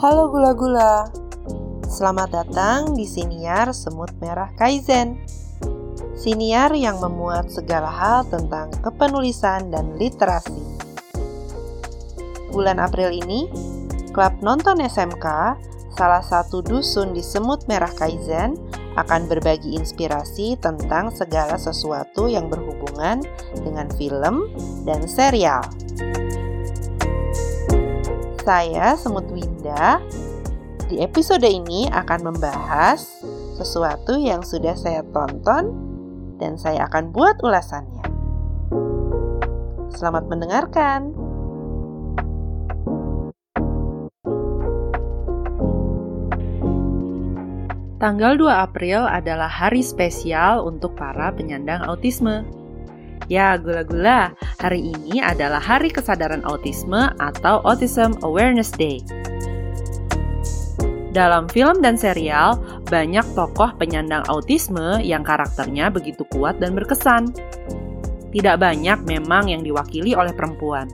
Halo gula-gula, selamat datang di Siniar Semut Merah Kaizen. Siniar yang memuat segala hal tentang kepenulisan dan literasi. Bulan April ini, klub nonton SMK, salah satu dusun di Semut Merah Kaizen, akan berbagi inspirasi tentang segala sesuatu yang berhubungan dengan film dan serial. Saya Semut Winda. Di episode ini akan membahas sesuatu yang sudah saya tonton dan saya akan buat ulasannya. Selamat mendengarkan. Tanggal 2 April adalah hari spesial untuk para penyandang autisme. Ya, gula-gula, hari ini adalah Hari Kesadaran Autisme atau Autism Awareness Day. Dalam film dan serial, banyak tokoh penyandang autisme yang karakternya begitu kuat dan berkesan. Tidak banyak memang yang diwakili oleh perempuan.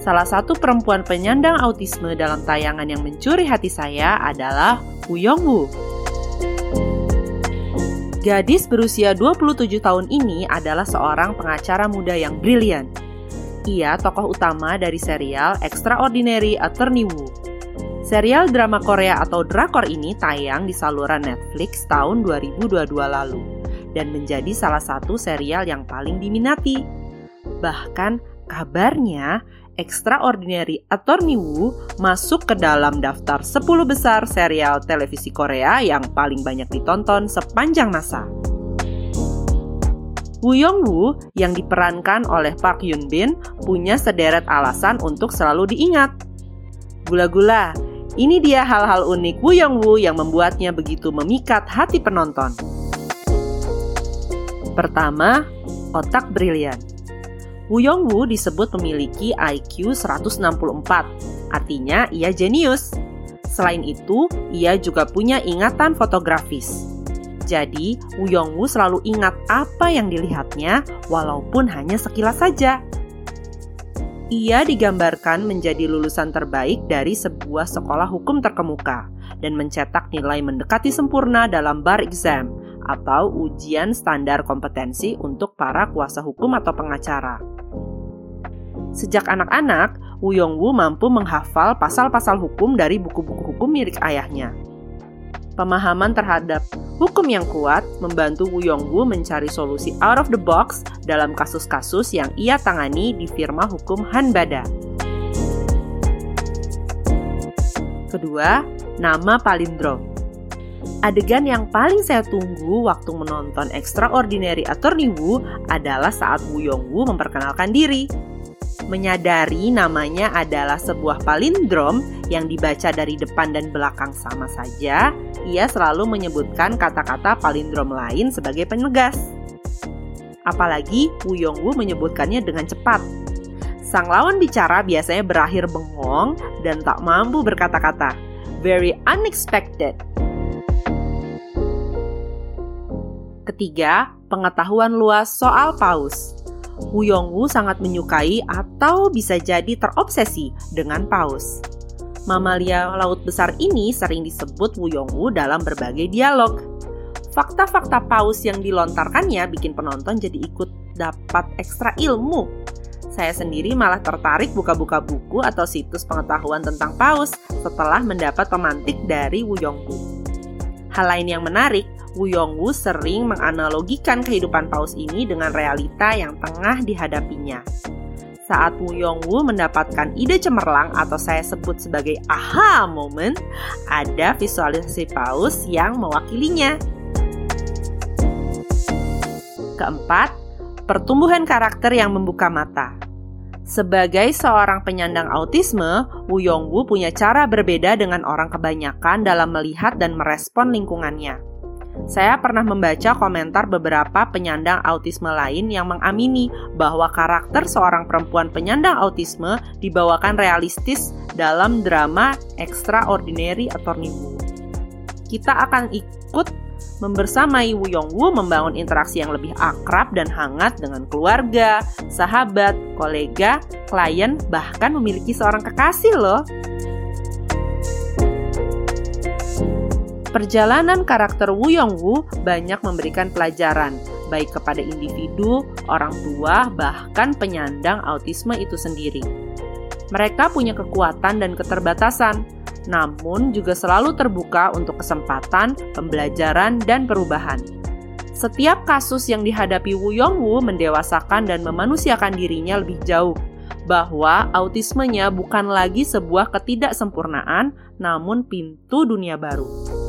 Salah satu perempuan penyandang autisme dalam tayangan yang mencuri hati saya adalah Woo Young Woo. Gadis berusia 27 tahun ini adalah seorang pengacara muda yang brilian. Ia tokoh utama dari serial Extraordinary Attorney Woo. Serial drama Korea atau drakor ini tayang di saluran Netflix tahun 2022 lalu dan menjadi salah satu serial yang paling diminati. Bahkan kabarnya Extraordinary Attorney Woo masuk ke dalam daftar 10 besar serial televisi Korea yang paling banyak ditonton sepanjang masa. Woo Young Woo yang diperankan oleh Park Yoon Bin punya sederet alasan untuk selalu diingat. Gula-gula, ini dia hal-hal unik Woo Young Woo yang membuatnya begitu memikat hati penonton. Pertama, otak brilian. Woo Young Woo disebut memiliki IQ 164, artinya ia jenius. Selain itu, ia juga punya ingatan fotografis. Jadi, Woo Young Woo selalu ingat apa yang dilihatnya, walaupun hanya sekilas saja. Ia digambarkan menjadi lulusan terbaik dari sebuah sekolah hukum terkemuka dan mencetak nilai mendekati sempurna dalam bar exam atau ujian standar kompetensi untuk para kuasa hukum atau pengacara. Sejak anak-anak, Wu Yongwu mampu menghafal pasal-pasal hukum dari buku-buku hukum milik ayahnya. Pemahaman terhadap hukum yang kuat membantu Wu Yongwu mencari solusi out of the box dalam kasus-kasus yang ia tangani di firma hukum Hanbada. Kedua, nama palindrom. Adegan yang paling saya tunggu waktu menonton Extraordinary Attorney Wu adalah saat Wu Yongwu memperkenalkan diri menyadari namanya adalah sebuah palindrom yang dibaca dari depan dan belakang sama saja, ia selalu menyebutkan kata-kata palindrom lain sebagai penegas. Apalagi Wu Yongwu menyebutkannya dengan cepat. Sang lawan bicara biasanya berakhir bengong dan tak mampu berkata-kata. Very unexpected. Ketiga, pengetahuan luas soal paus. Wu Yongwu sangat menyukai atau bisa jadi terobsesi dengan paus. Mamalia laut besar ini sering disebut Wu Yongwu dalam berbagai dialog. Fakta-fakta paus yang dilontarkannya bikin penonton jadi ikut dapat ekstra ilmu. Saya sendiri malah tertarik buka-buka buku atau situs pengetahuan tentang paus setelah mendapat pemantik dari Wu Yongwu. Hal lain yang menarik, Wu Yongwu sering menganalogikan kehidupan paus ini dengan realita yang tengah dihadapinya. Saat Wu Yongwu mendapatkan ide cemerlang atau saya sebut sebagai aha moment, ada visualisasi paus yang mewakilinya. Keempat, pertumbuhan karakter yang membuka mata. Sebagai seorang penyandang autisme, Wu Yongwu punya cara berbeda dengan orang kebanyakan dalam melihat dan merespon lingkungannya. Saya pernah membaca komentar beberapa penyandang autisme lain yang mengamini bahwa karakter seorang perempuan penyandang autisme dibawakan realistis dalam drama Extraordinary Attorney Woo. Kita akan ikut membersamai Woo Yong membangun interaksi yang lebih akrab dan hangat dengan keluarga, sahabat, kolega, klien, bahkan memiliki seorang kekasih loh. Perjalanan karakter Wu Yongwu banyak memberikan pelajaran, baik kepada individu, orang tua, bahkan penyandang autisme itu sendiri. Mereka punya kekuatan dan keterbatasan, namun juga selalu terbuka untuk kesempatan, pembelajaran, dan perubahan. Setiap kasus yang dihadapi Wu Yongwu mendewasakan dan memanusiakan dirinya lebih jauh, bahwa autismenya bukan lagi sebuah ketidaksempurnaan, namun pintu dunia baru.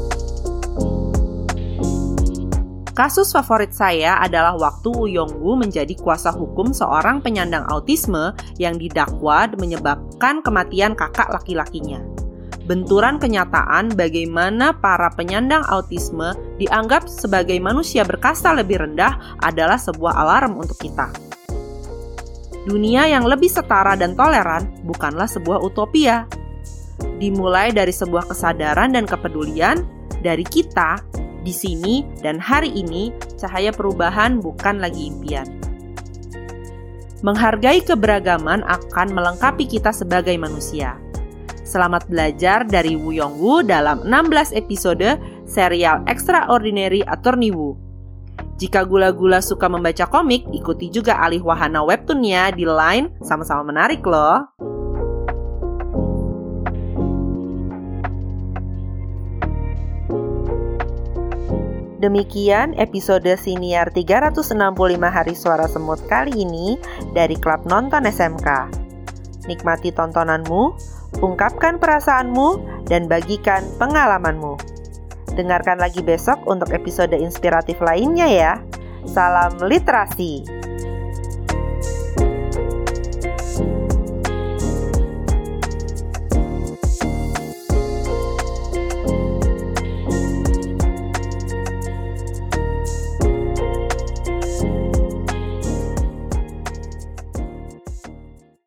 Kasus favorit saya adalah waktu Yong-woo menjadi kuasa hukum seorang penyandang autisme yang didakwa menyebabkan kematian kakak laki-lakinya. Benturan kenyataan bagaimana para penyandang autisme dianggap sebagai manusia berkasta lebih rendah adalah sebuah alarm untuk kita. Dunia yang lebih setara dan toleran bukanlah sebuah utopia. Dimulai dari sebuah kesadaran dan kepedulian dari kita di sini dan hari ini, cahaya perubahan bukan lagi impian. Menghargai keberagaman akan melengkapi kita sebagai manusia. Selamat belajar dari Wu Yong Wu dalam 16 episode serial Extraordinary Attorney Wu. Jika gula-gula suka membaca komik, ikuti juga alih wahana webtoonnya di Line, sama-sama menarik loh. Demikian episode siniar 365 hari suara semut kali ini dari Klub Nonton SMK. Nikmati tontonanmu, ungkapkan perasaanmu, dan bagikan pengalamanmu. Dengarkan lagi besok untuk episode inspiratif lainnya ya. Salam literasi.